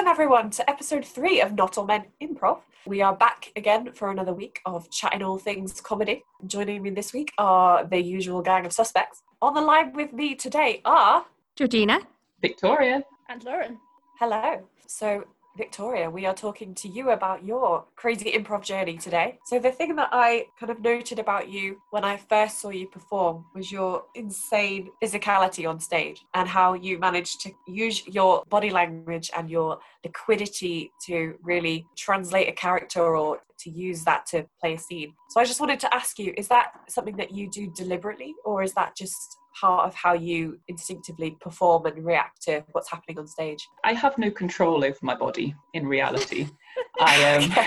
Welcome, everyone, to episode three of Not All Men Improv. We are back again for another week of chatting all things comedy. Joining me this week are the usual gang of suspects. On the line with me today are Georgina. Victoria. And Lauren. Hello. So, Victoria, we are talking to you about your crazy improv journey today. So, the thing that I kind of noted about you when I first saw you perform was your insane physicality on stage and how you managed to use your body language and your liquidity to really translate a character or to use that to play a scene. So, I just wanted to ask you is that something that you do deliberately or is that just part of how you instinctively perform and react to what's happening on stage? I have no control over my body in reality. I um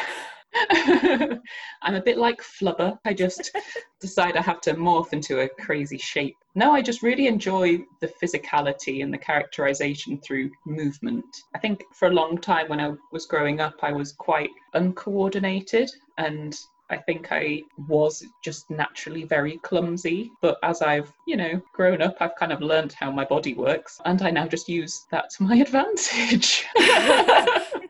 I'm a bit like Flubber. I just decide I have to morph into a crazy shape. No, I just really enjoy the physicality and the characterization through movement. I think for a long time when I was growing up, I was quite uncoordinated and I think I was just naturally very clumsy. But as I've, you know, grown up, I've kind of learned how my body works and I now just use that to my advantage.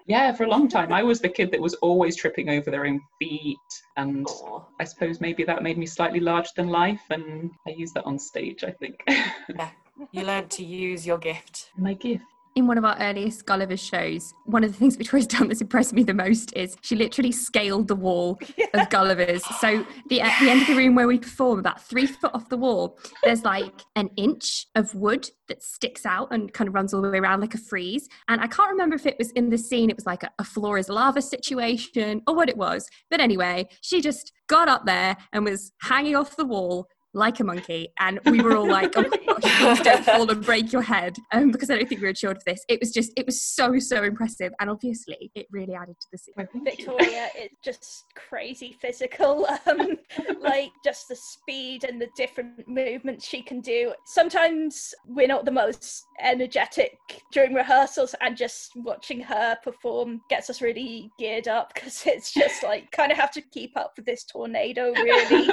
yeah, for a long time, I was the kid that was always tripping over their own feet. And Aw. I suppose maybe that made me slightly larger than life. And I use that on stage, I think. Yeah. You learned to use your gift. my gift. In one of our earliest Gulliver's shows, one of the things Victoria's done that's impressed me the most is she literally scaled the wall of Gulliver's. So the at the end of the room where we perform, about three foot off the wall, there's like an inch of wood that sticks out and kind of runs all the way around like a frieze. And I can't remember if it was in the scene, it was like a, a floor is lava situation or what it was. But anyway, she just got up there and was hanging off the wall like a monkey and we were all like oh my gosh don't fall and break your head um, because i don't think we were insured for this it was just it was so so impressive and obviously it really added to the scene Well, thank you. Victoria is just crazy physical. Um, like just the speed and the different movements she can do. Sometimes we're not the most energetic during rehearsals, and just watching her perform gets us really geared up because it's just like kind of have to keep up with this tornado, really.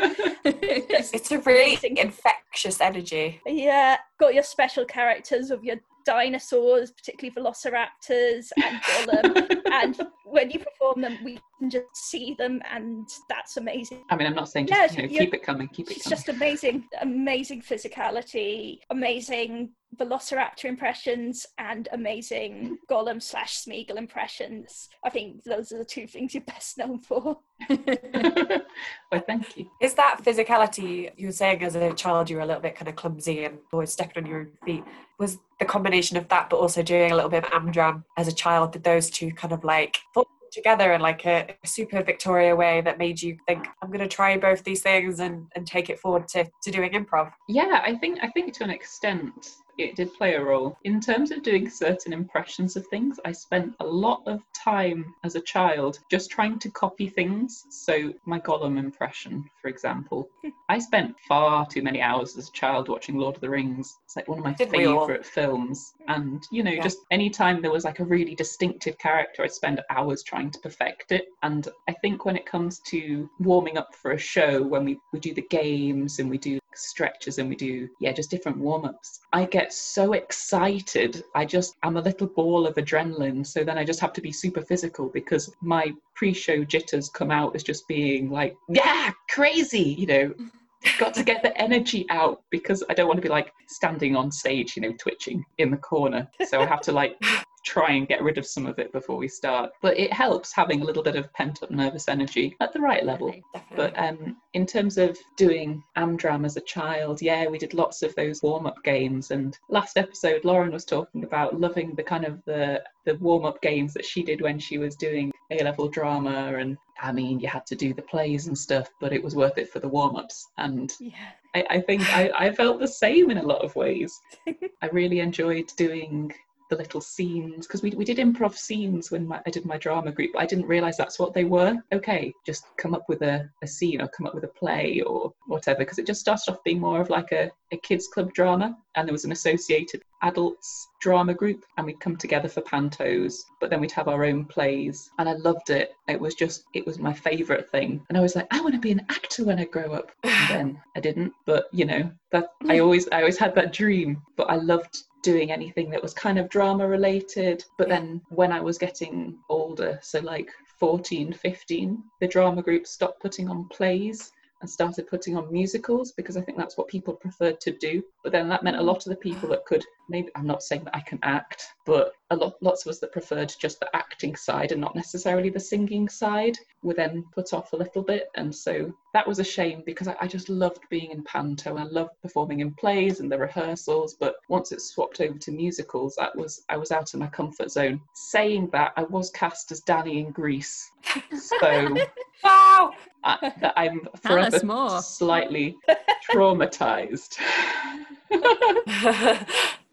It's a really amazing. infectious energy. Yeah, got your special characters of your dinosaurs, particularly velociraptors and Gollum. and when you perform them, we can just see them, and that's amazing. I mean, I'm not saying Yeah, just, you know, keep it coming, keep it She's coming. just amazing, amazing physicality, amazing velociraptor impressions, and amazing Gollum slash Smeagol impressions. I think those are the two things you're best known for. well, thank you. Is that physicality you were saying as a child you were a little bit kind of clumsy and always stepping on your own feet? Was the combination of that, but also doing a little bit of Amdram as a child, did those two kind of like fall together in like a, a super Victoria way that made you think, I'm going to try both these things and, and take it forward to, to doing improv? Yeah, I think I think to an extent it did play a role. In terms of doing certain impressions of things, I spent a lot of time as a child just trying to copy things. So my Gollum impression, for example. I spent far too many hours as a child watching Lord of the Rings. It's like one of my Didn't favourite films. And you know, Yeah. just anytime there was like a really distinctive character, I'd spend hours trying to perfect it. And I think when it comes to warming up for a show, when we, we do the games and we do stretches and we do yeah just different warm-ups. I get so excited. I just i'm a little ball of adrenaline. So then i just have to be super physical because my pre-show jitters come out as just being like yeah crazy you know. Got to get the energy out because i don't want to be like standing on stage you know twitching in the corner. So i have to like try and get rid of some of it before we start but it helps having a little bit of pent up nervous energy at the right level Definitely. but um, in terms of doing Amdram as a child, yeah, we did lots of those warm-up games. And last episode, Lauren was talking about loving the kind of the the warm-up games that she did when she was doing A-level drama. And I mean, you had to do the plays and stuff, but it was worth it for the warm-ups. And Yeah. I, I think I, I felt the same in a lot of ways. I really enjoyed doing the little scenes because we, we did improv scenes when my, I did my drama group, but I didn't realize that's what they were. Okay, just come up with a, a scene or come up with a play or whatever because it just started off being more of like a, a kids club drama and there was an associated adults drama group and we'd come together for pantos but then we'd have our own plays and i loved it. It was just it was my favorite thing. And i was like i want to be an actor when i grow up. And then i didn't but you know that i always i always had that dream but i loved doing anything that was kind of drama related. But Yeah. then when I was getting older, so like 14, 15, the drama group stopped putting on plays and started putting on musicals because I think that's what people preferred to do. But then that meant a mm. lot of the people that could maybe I'm not saying that I can act, but a lot lots of us that preferred just the acting side and not necessarily the singing side were then put off a little bit. And so that was a shame because I, I just loved being in panto. I loved performing in plays and the rehearsals. But once it swapped over to musicals, that was I was out of my comfort zone. Saying that, I was cast as Danny in Grease. So Wow! I, that I'm Tell us forever more. slightly traumatized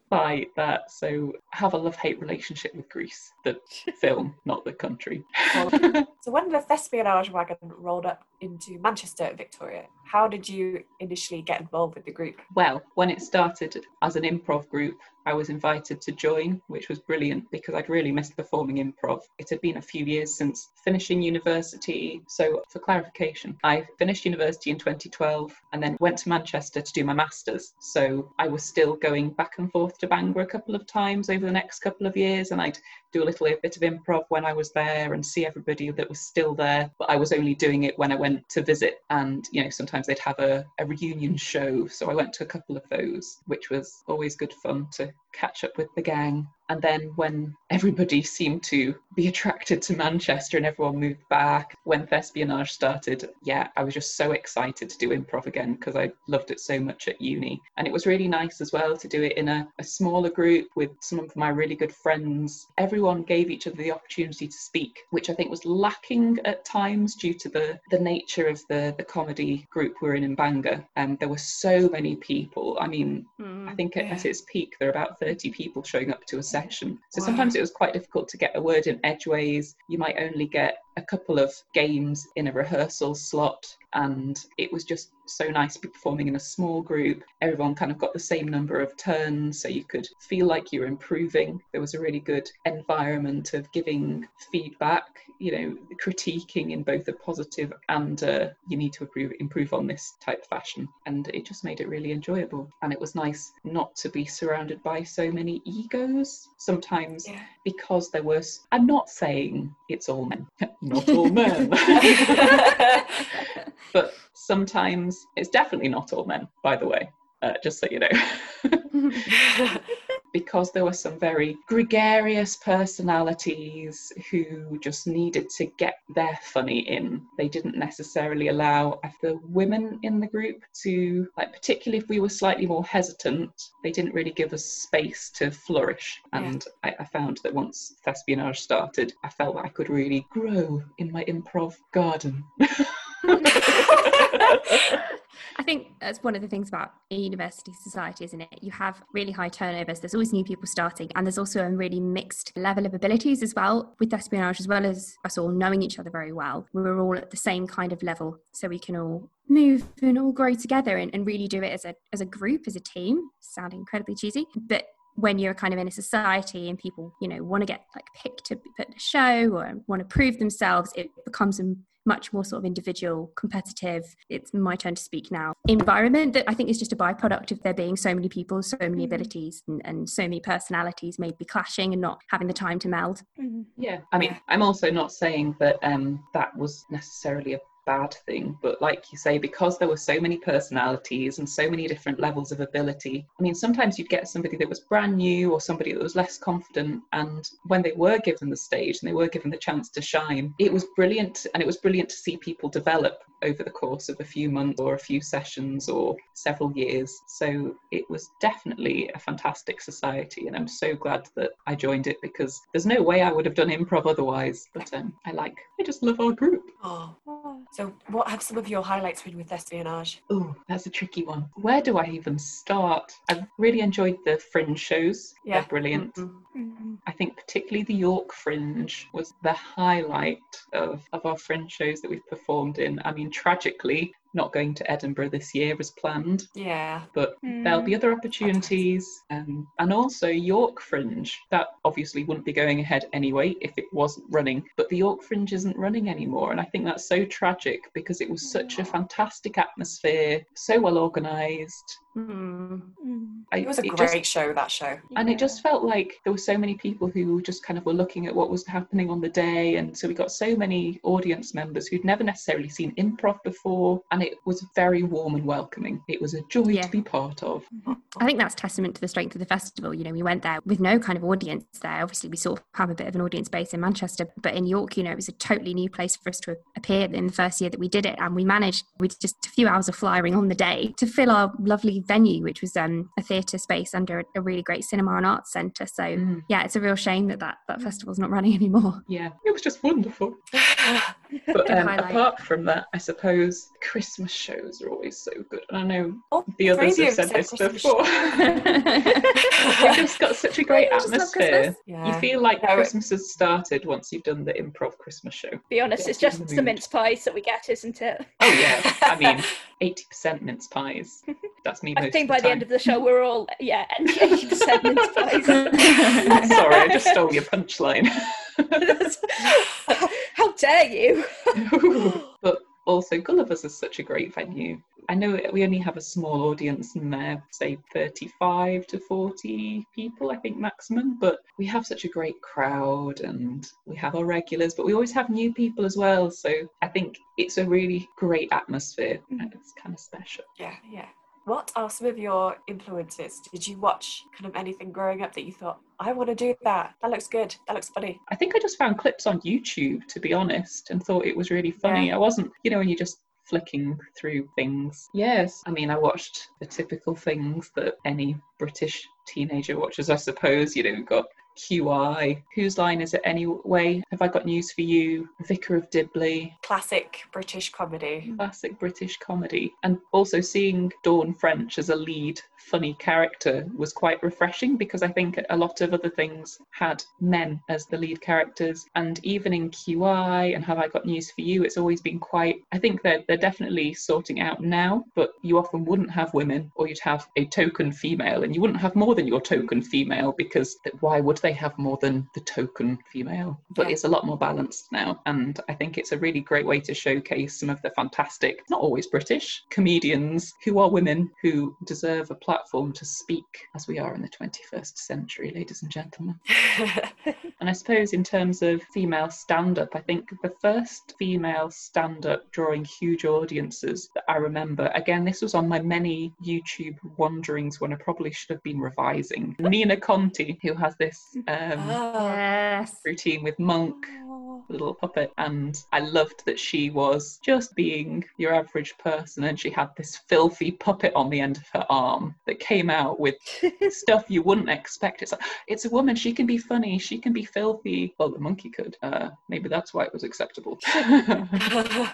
by that. So have a love-hate relationship with Grease, the film, not the country. so when the Thespianage wagon rolled up into Manchester, Victoria, how did you initially get involved with the group? well, when it started as an improv group, I was invited to join, which was brilliant because I'd really missed performing improv. It had been a few years since finishing university. So, for clarification, I finished university in 2012 and then went to Manchester to do my master's. So, I was still going back and forth to Bangor a couple of times over the next couple of years, and I'd do a little bit of improv when I was there and see everybody that was still there. But I was only doing it when I went to visit, and you know, sometimes they'd have a, a reunion show. So I went to a couple of those, which was always good fun to catch up with the gang. And then when everybody seemed to be attracted to Manchester and everyone moved back, when Thespianage started, yeah, I was just so excited to do improv again because I loved it so much at uni. And it was really nice as well to do it in a, a smaller group with some of my really good friends. Everyone gave each other the opportunity to speak, which I think was lacking at times due to the, the nature of the, the comedy group we were in in Bangor. Um, there were so many people. I mean, I think at, Yeah. at its peak, there were about 30 people showing up to a session. So Wow. sometimes it was quite difficult to get a word in edgeways. You might only get a couple of games in a rehearsal slot. And it was just so nice to be performing in a small group. Everyone kind of got the same number of turns, so you could feel like you were improving. There was a really good environment of giving feedback, you know, critiquing in both a positive and uh, you need to improve, improve on this type fashion. And it just made it really enjoyable. And it was nice not to be surrounded by so many egos. Sometimes Yeah. because there was, I'm not saying it's all men, not all men. but sometimes it's definitely not all men, by the way, uh, just so you know. because there were some very gregarious personalities who just needed to get their funny in. They didn't necessarily allow the women in the group to, like, particularly if we were slightly more hesitant, they didn't really give us space to flourish. And I, I found that once Thespianage started, I felt that I could really grow in my improv garden. I think that's one of the things about a university society, isn't it? You have really high turnovers. There's always new people starting, and there's also a really mixed level of abilities as well with Thespianage, as well as us all knowing each other very well. We're all at the same kind of level, so we can all move and all grow together and, and really do it as a as a group, as a team. Sounding incredibly cheesy, but when you're kind of in a society and people, you know, want to get like picked to put in a show or want to prove themselves, it becomes a much more sort of individual, competitive, it's my turn to speak now environment that I think is just a byproduct of there being so many people, so many Mhm. abilities, and, and so many personalities maybe clashing and not having the time to meld. Mhm. Yeah, I mean, I'm also not saying that um, that was necessarily a bad thing, but like you say, because there were so many personalities and so many different levels of ability, I mean, sometimes you'd get somebody that was brand new or somebody that was less confident, and when they were given the stage and they were given the chance to shine, it was brilliant, and it was brilliant to see people develop over the course of a few months or a few sessions or several years. So it was definitely a fantastic society, and I'm so glad that I joined it because there's no way I would have done improv otherwise. But um, I like, I just love our group. oh. So, what have some of your highlights been with Thespianage? Oh, that's a tricky one. Where do I even start? I've really enjoyed the fringe shows. Yeah. They're brilliant. Mhm. mhm. I think particularly the York Fringe was the highlight of, of our fringe shows that we've performed in. I mean, tragically, not going to Edinburgh this year as planned, Yeah. but there'll be other opportunities. Um, and also York Fringe. That obviously wouldn't be going ahead anyway if it wasn't running, but the York Fringe isn't running anymore. And I think that's so tragic because it was such a fantastic atmosphere, so well organised. Hmm. Mm. I, It was a just- great show, that show. and it just felt like there were so many people who just kind of were looking at what was happening on the day and so we got so many audience members who'd never necessarily seen improv before and it was very warm and welcoming it was a joy Yeah. to be part of I think that's testament to the strength of the festival. You know, we went there with no kind of audience there. Obviously, we sort of have a bit of an audience base in Manchester, but in York, you know, it was a totally new place for us to appear in the first year that we did it. And we managed, with just a few hours of flyering on the day, to fill our lovely venue, which was um, a theatre space under a really great cinema and arts centre. So, Mm. yeah, it's a real shame that that, that festival's not running anymore. yeah it was just wonderful but um, apart from that i suppose christmas shows are always so good and i know Oh, the others have of said this Christmas before We've just got such a great I just love atmosphere. Christmas. You feel like No, Christmas has started once you've done the improv Christmas show. Be honest, Yeah, it's just the the mince pies that we get, isn't it? Oh yeah, I mean, eighty percent mince pies. That's me. I most think of by the end of the show, we're all yeah, eighty percent mince pies. Sorry, I just stole your punchline. How dare you? but also, Gulliver's is such a great venue. I know we only have a small audience in there, say 35 to 40 people, I think maximum, but we have such a great crowd and we have our regulars, but we always have new people as well. So I think it's a really great atmosphere. and It's kind of special. Yeah, yeah. What are some of your influences? Did you watch kind of anything growing up that you thought, I want to do that? That looks good. That looks funny. I think I just found clips on YouTube, to be honest, and thought it was really funny. I wasn't, you know, when you just flicking through things. Yes, I mean, I watched the typical things that any British teenager watches, I suppose. You know, got QI. Whose line is it anyway? Have I got news for you? Vicar of Dibley. Classic British comedy. Classic British comedy. And also seeing Dawn French as a lead funny character was quite refreshing because I think a lot of other things had men as the lead characters. And even in QI and Have I Got News for You, it's always been quite, I think they're, they're definitely sorting out now, but you often wouldn't have women or you'd have a token female and you wouldn't have more than your token female because why would they have more than the token female? But Yeah. it's a lot more balanced now. And I think it's a really great way to showcase some of the fantastic, not always British, comedians who are women who deserve a platform to speak as we are in the 21st century, ladies and gentlemen. And I suppose in terms of female stand up, I think the first female stand up drawing huge audiences that I remember, again, this was on my many YouTube wanderings when I probably should have been revising. Nina Conti, who has this um, Ah, Yes. routine with Monk, the little puppet, and I loved that she was just being your average person and she had this filthy puppet on the end of her arm that came out with stuff you wouldn't expect. It's like, it's a woman, she can be funny, she can be filthy. Well, the monkey could. Uh, maybe that's why it was acceptable. I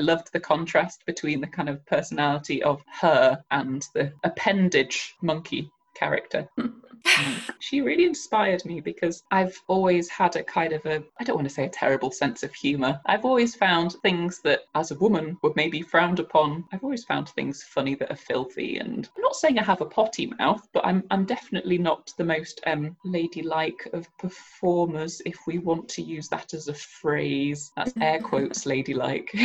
loved the contrast between the kind of personality of her and the appendage monkey character. she really inspired me because I've always had a kind of a, I don't want to say a terrible sense of humour. I've always found things that as a woman would maybe frowned upon. I've always found things funny that are filthy and I'm not saying I have a potty mouth, but I'm I'm definitely not the most um ladylike of performers if we want to use that as a phrase. That's air quotes ladylike.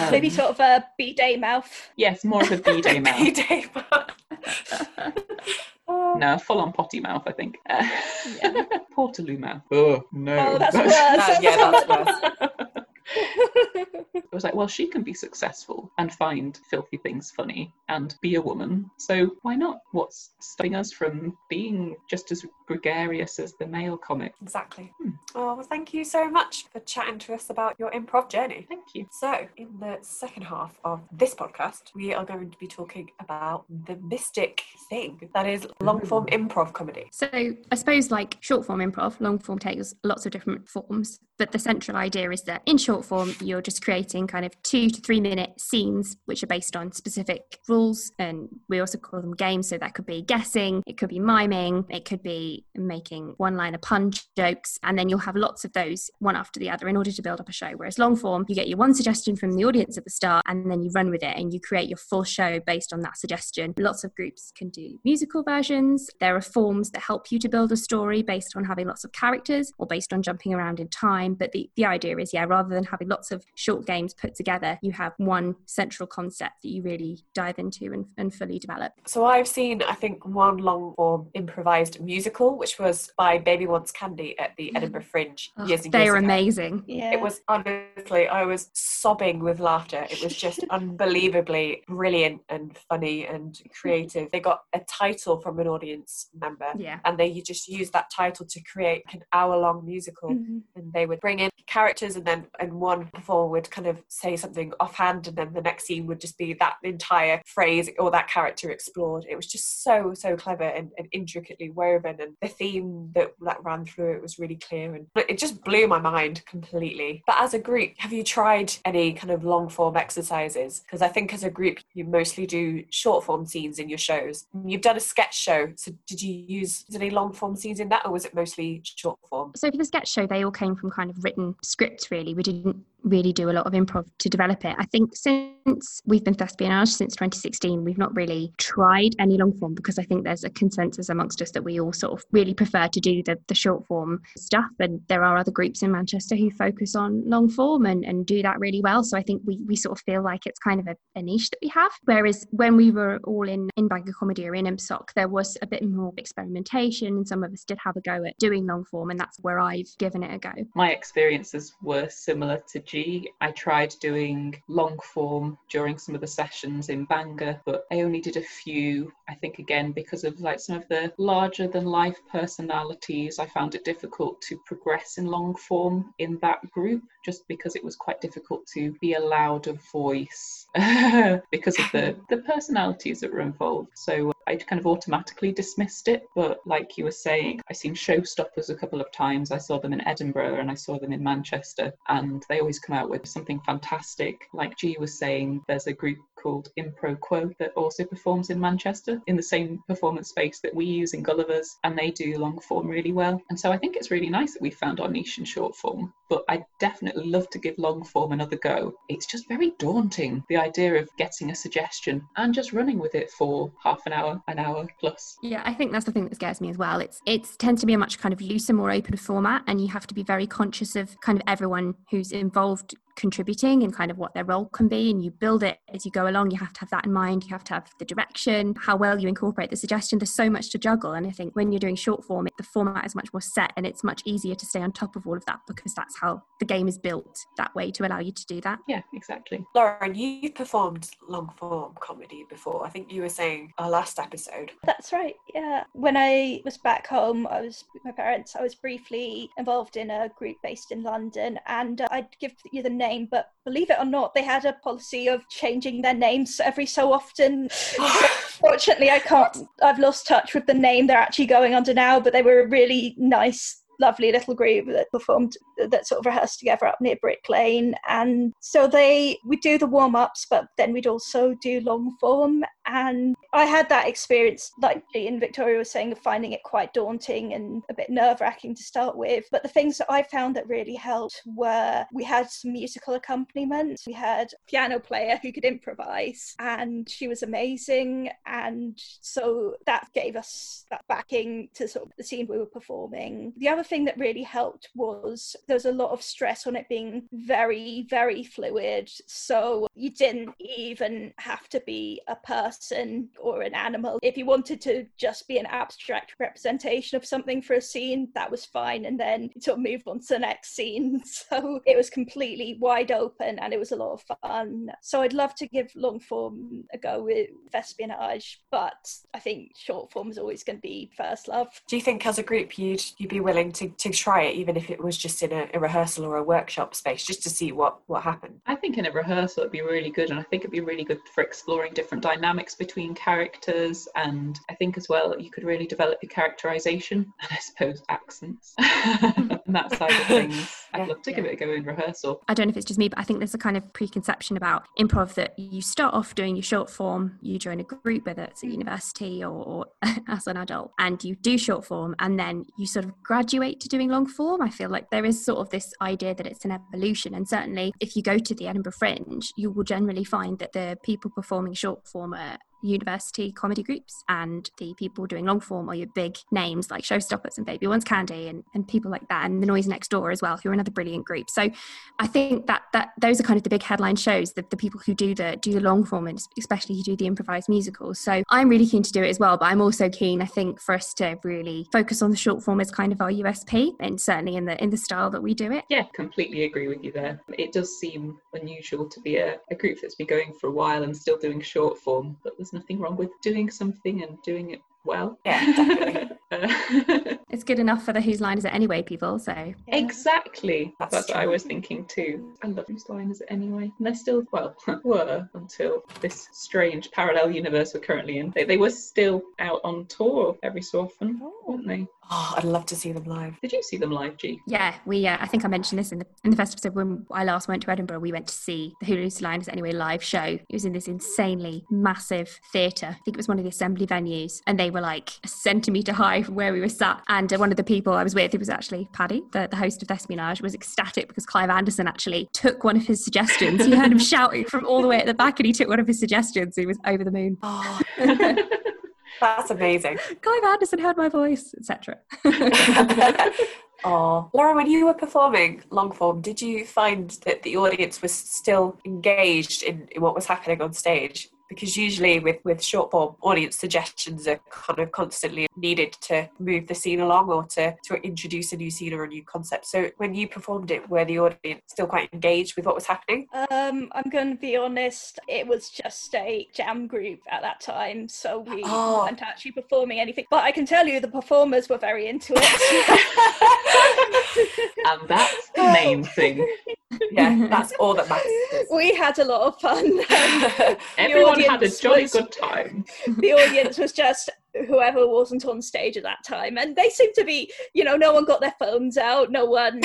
Um, Maybe sort of a B-day mouth. Yes, more of a B-day mouth. B-Day mouth. No, full on potty mouth, I think. Uh, Portaloo mouth. Oh, no. Oh, that's worse. Uh, yeah, that's worse. It was like, well, she can be successful and find filthy things funny and be a woman. So why not? What's stopping us from being just as gregarious as the male comic? Exactly. Hmm. Oh, well, thank you so much for chatting to us about your improv journey. Thank you. So, in the second half of this podcast, we are going to be talking about the mystic thing that is long form improv comedy. So I suppose like short form improv, long form takes lots of different forms, but the central idea is that in short form you're just creating kind of two to three minute scenes which are based on specific rules and we also call them games. So that could be guessing, it could be miming, it could be making one liner pun jokes, and then you'll have lots of those one after the other in order to build up a show. Whereas long form, you get your one suggestion from the audience at the start and then you run with it and you create your full show based on that suggestion. Lots of groups can do musical versions. There are forms that help you to build a story based on having lots of characters or based on jumping around in time. But the, the idea is, yeah, rather than having lots of short games put together, you have one central concept that you really dive into and, and fully develop. So I've seen, I think, one long form improvised musical, which was by Baby Wants Candy at the Edinburgh Fringe Oh, years and they years are ago. amazing. Yeah. It was honestly, I was sobbing with laughter. It was just unbelievably brilliant and funny and creative. They got a title from an audience member. Yeah. And they just used that title to create an hour long musical. Mhm. And they would bring in characters, and then and one performer would kind of say something offhand, and then the next scene would just be that entire phrase or that character explored. It was just so so clever and, and intricately woven, and the theme that that ran through it was really clear, and it just blew my mind completely. But as a group, have you tried any kind of long form exercises? Because I think as a group, you mostly do short form scenes in your shows. You've done a sketch show, so did you use any long form scenes in that, or was it mostly short form? So for the sketch show, they all came from kind of written scripts. Really, we didn't would really do a lot of improv to develop it. I think since we've been Thespianage since 2016, we've not really tried any long form because I think there's a consensus amongst us that we all sort of really prefer to do the, the short form stuff. And there are other groups in Manchester who focus on long form and, and do that really well. So I think we, we sort of feel like it's kind of a, a niche that we have. Whereas when we were all in, in Bag of Comedy or in IMSOC, there was a bit more experimentation and some of us did have a go at doing long form and that's where I've given it a go. My experiences were similar to I tried doing long form during some of the sessions in Bangor, but I only did a few. I think again because of like some of the larger than life personalities, I found it difficult to progress in long form in that group just because it was quite difficult to be allowed a voice because of the the personalities that were involved. So uh, I kind of automatically dismissed it. But like you were saying, I've seen Showstoppers a couple of times. I saw them in Edinburgh and I saw them in Manchester, and they always come out with something fantastic. Like G was saying, there's a group called Impro Quo that also performs in Manchester in the same performance space that we use in Gulliver's, and they do long form really well. And so I think it's really nice that we found our niche in short form. But I definitely love to give long form another go. It's just very daunting, the idea of getting a suggestion and just running with it for half an hour, an hour plus. Yeah, I think that's the thing that scares me as well. It's it tends to be a much kind of looser, more open format, and you have to be very conscious of kind of everyone who's involved contributing and kind of what their role can be and you build it as you go along you have to have that in mind you have to have the direction how well you incorporate the suggestion there's so much to juggle and i think when you're doing short form the format is much more set and it's much easier to stay on top of all of that because that's how the game is built that way to allow you to do that Yeah, exactly. Lauren, you've performed long form comedy before. I think you were saying our last episode. That's right. Yeah. When I was back home, I was with my parents. I was briefly involved in a group based in London, and uh, I'd give you the name, but believe it or not, they had a policy of changing their names every so often. Fortunately, I can't. I've lost touch with the name they're actually going under now, but they were a really nice. Lovely little group that performed, that sort of rehearsed together up near Brick Lane, and so they we do the warm ups, but then we'd also do long form, and I had that experience, like Ian Victoria was saying, of finding it quite daunting and a bit nerve wracking to start with. But the things that I found that really helped were we had some musical accompaniment, we had a piano player who could improvise, and she was amazing. And so that gave us that backing to sort of the scene we were performing. The other thing that really helped was there was a lot of stress on it being very, very fluid. So you didn't even have to be a person or an animal. If you wanted to just be an abstract representation of something for a scene, that was fine. And then you sort of moved on to the next scene. So it was completely wide open and it was a lot of fun. So I'd love to give long form a go with Thespianage, but I think short form is always going to be first love. Do you think as a group you'd you'd be willing to, to try it even if it was just in a, a rehearsal or a workshop space just to see what, what happened? I think in a rehearsal it'd be really good, and I think it'd be really good for exploring different dynamics between characters. And I think as well you could really develop your characterization and I suppose accents and that side of things. I'd Yeah. love to give it a go in rehearsal. I don't know if it's just me, but I think there's a kind of preconception about improv that you start off doing your short form, you join a group, whether it's at mm. university or, or as an adult, and you do short form, and then you sort of graduate to doing long form. I feel like there is sort of this idea that it's an evolution. And certainly, if you go to the Edinburgh Fringe, you will generally find that the people performing short form are university comedy groups, and the people doing long form are your big names like Showstoppers and Baby Wants Candy and, and people like that, and The Noise Next Door as well, who are another brilliant group. So I think that that those are kind of the big headline shows, the, the people who do the do the long form and especially who do the improvised musicals. So I'm really keen to do it as well, but I'm also keen, I think, for us to really focus on the short form as kind of our USP, and certainly in the in the style that we do it. Yeah, completely agree with you there. It does seem unusual to be a, a group that's been going for a while and still doing short form, but there's nothing wrong with doing something and doing it well. Yeah, definitely. it's good enough for the whose line is it anyway people so. Exactly. That's that's, what i was thinking too. I love whose line is it anyway? And they're still well were until this strange parallel universe we're currently in. They, they were still out on tour every so often weren't they? Oh, I'd love to see them live. did you see them live g? Yeah we uh, i think i mentioned this in the in the first episode when i last went to edinburgh we went to see the whose line is it anyway live show. It was in this insanely massive theatre. I think it was one of the assembly venues and they were like a centimetre high from where we were sat and uh, one of the people i was with it was actually paddy the, the host of Thespianage was ecstatic because clive anderson actually took one of his suggestions. He heard him shouting from all the way at the back and he took one of his suggestions. He was over the moon. Oh, that's amazing. clive anderson heard my voice etc oh, Laura, when you were performing long form, did you find that the audience was still engaged in what was happening on stage? Because usually with, with short form, audience suggestions are kind of constantly needed to move the scene along or to, to introduce a new scene or a new concept. So when you performed it, were the audience still quite engaged with what was happening? Um, I'm going to be honest, it was just a jam group at that time, so we Oh. weren't actually performing anything. But I can tell you the performers were very into it. and that's the main thing yeah, that's all that matters. we had a lot of fun. Um, everyone had a jolly was- good time. the audience was just whoever wasn't on stage at that time. And they seemed to be you know no one got their phones out. No one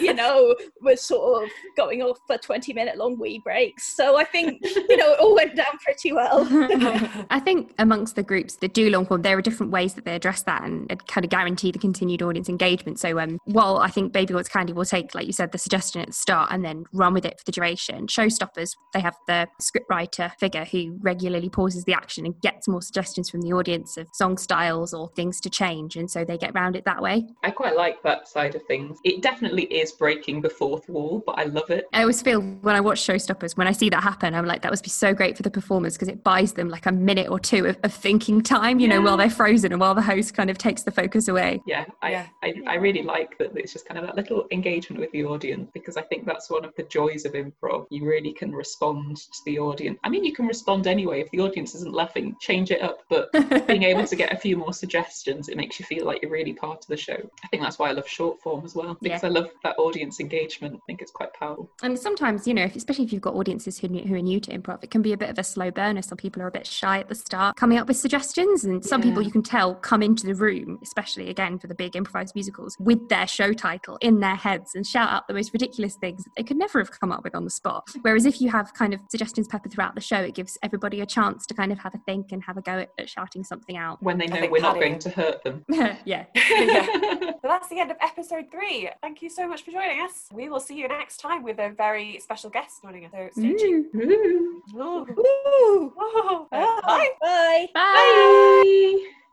you know was sort of going off for 20 minute long wee breaks. So i think you know it all went down pretty well. I think amongst the groups that do long form, there are different ways that they address that and, and kind of guarantee the continued audience engagement. So, um, while I think Baby Wants Candy will take, like you said, the suggestion at the start and then run with it for the duration, Showstoppers, they have the scriptwriter figure who regularly pauses the action and gets more suggestions from the audience of song styles or things to change. And so they get around it that way. i quite like that side of things it definitely is breaking the fourth wall but i love it I always feel when I watch Showstoppers, when I see that happen, I'm like, that must be so great for the performers because it buys them like a minute or two of, of thinking time, you know, while they're frozen and while the host kind of takes the focus away. yeah, I, Yeah. I, I really like that it's just kind of that little engagement with the audience because I think that's one of the joys of improv. You really can respond to the audience. I mean, you can respond anyway. If the audience isn't laughing, change it up. But being able to get a few more suggestions, it makes you feel like you're really part of the show. I think that's why I love short form as well because Yeah. I love that audience engagement. I think it's quite powerful. And sometimes, you know, if, especially if you've got audiences who, who are new to improv, it can be a bit of a slow burner. Some people are a bit shy at the start, coming up with suggestions, and some people you can tell come into the room, especially again for the big improvised musicals, with their show title in their heads and shout out the most ridiculous things they could never have come up with on the spot. Whereas if you have kind of suggestions peppered throughout the show, it gives everybody a chance to kind of have a think and have a go at, at shouting something out. When they know we're not going to hurt them. yeah. yeah. So that's the end of episode three. Thank you so much for joining us. We will see you next time with a very special guest joining us. So stay tuned. Ooh. Ooh. Woo! Ah, Bye. bye Bye. Bye.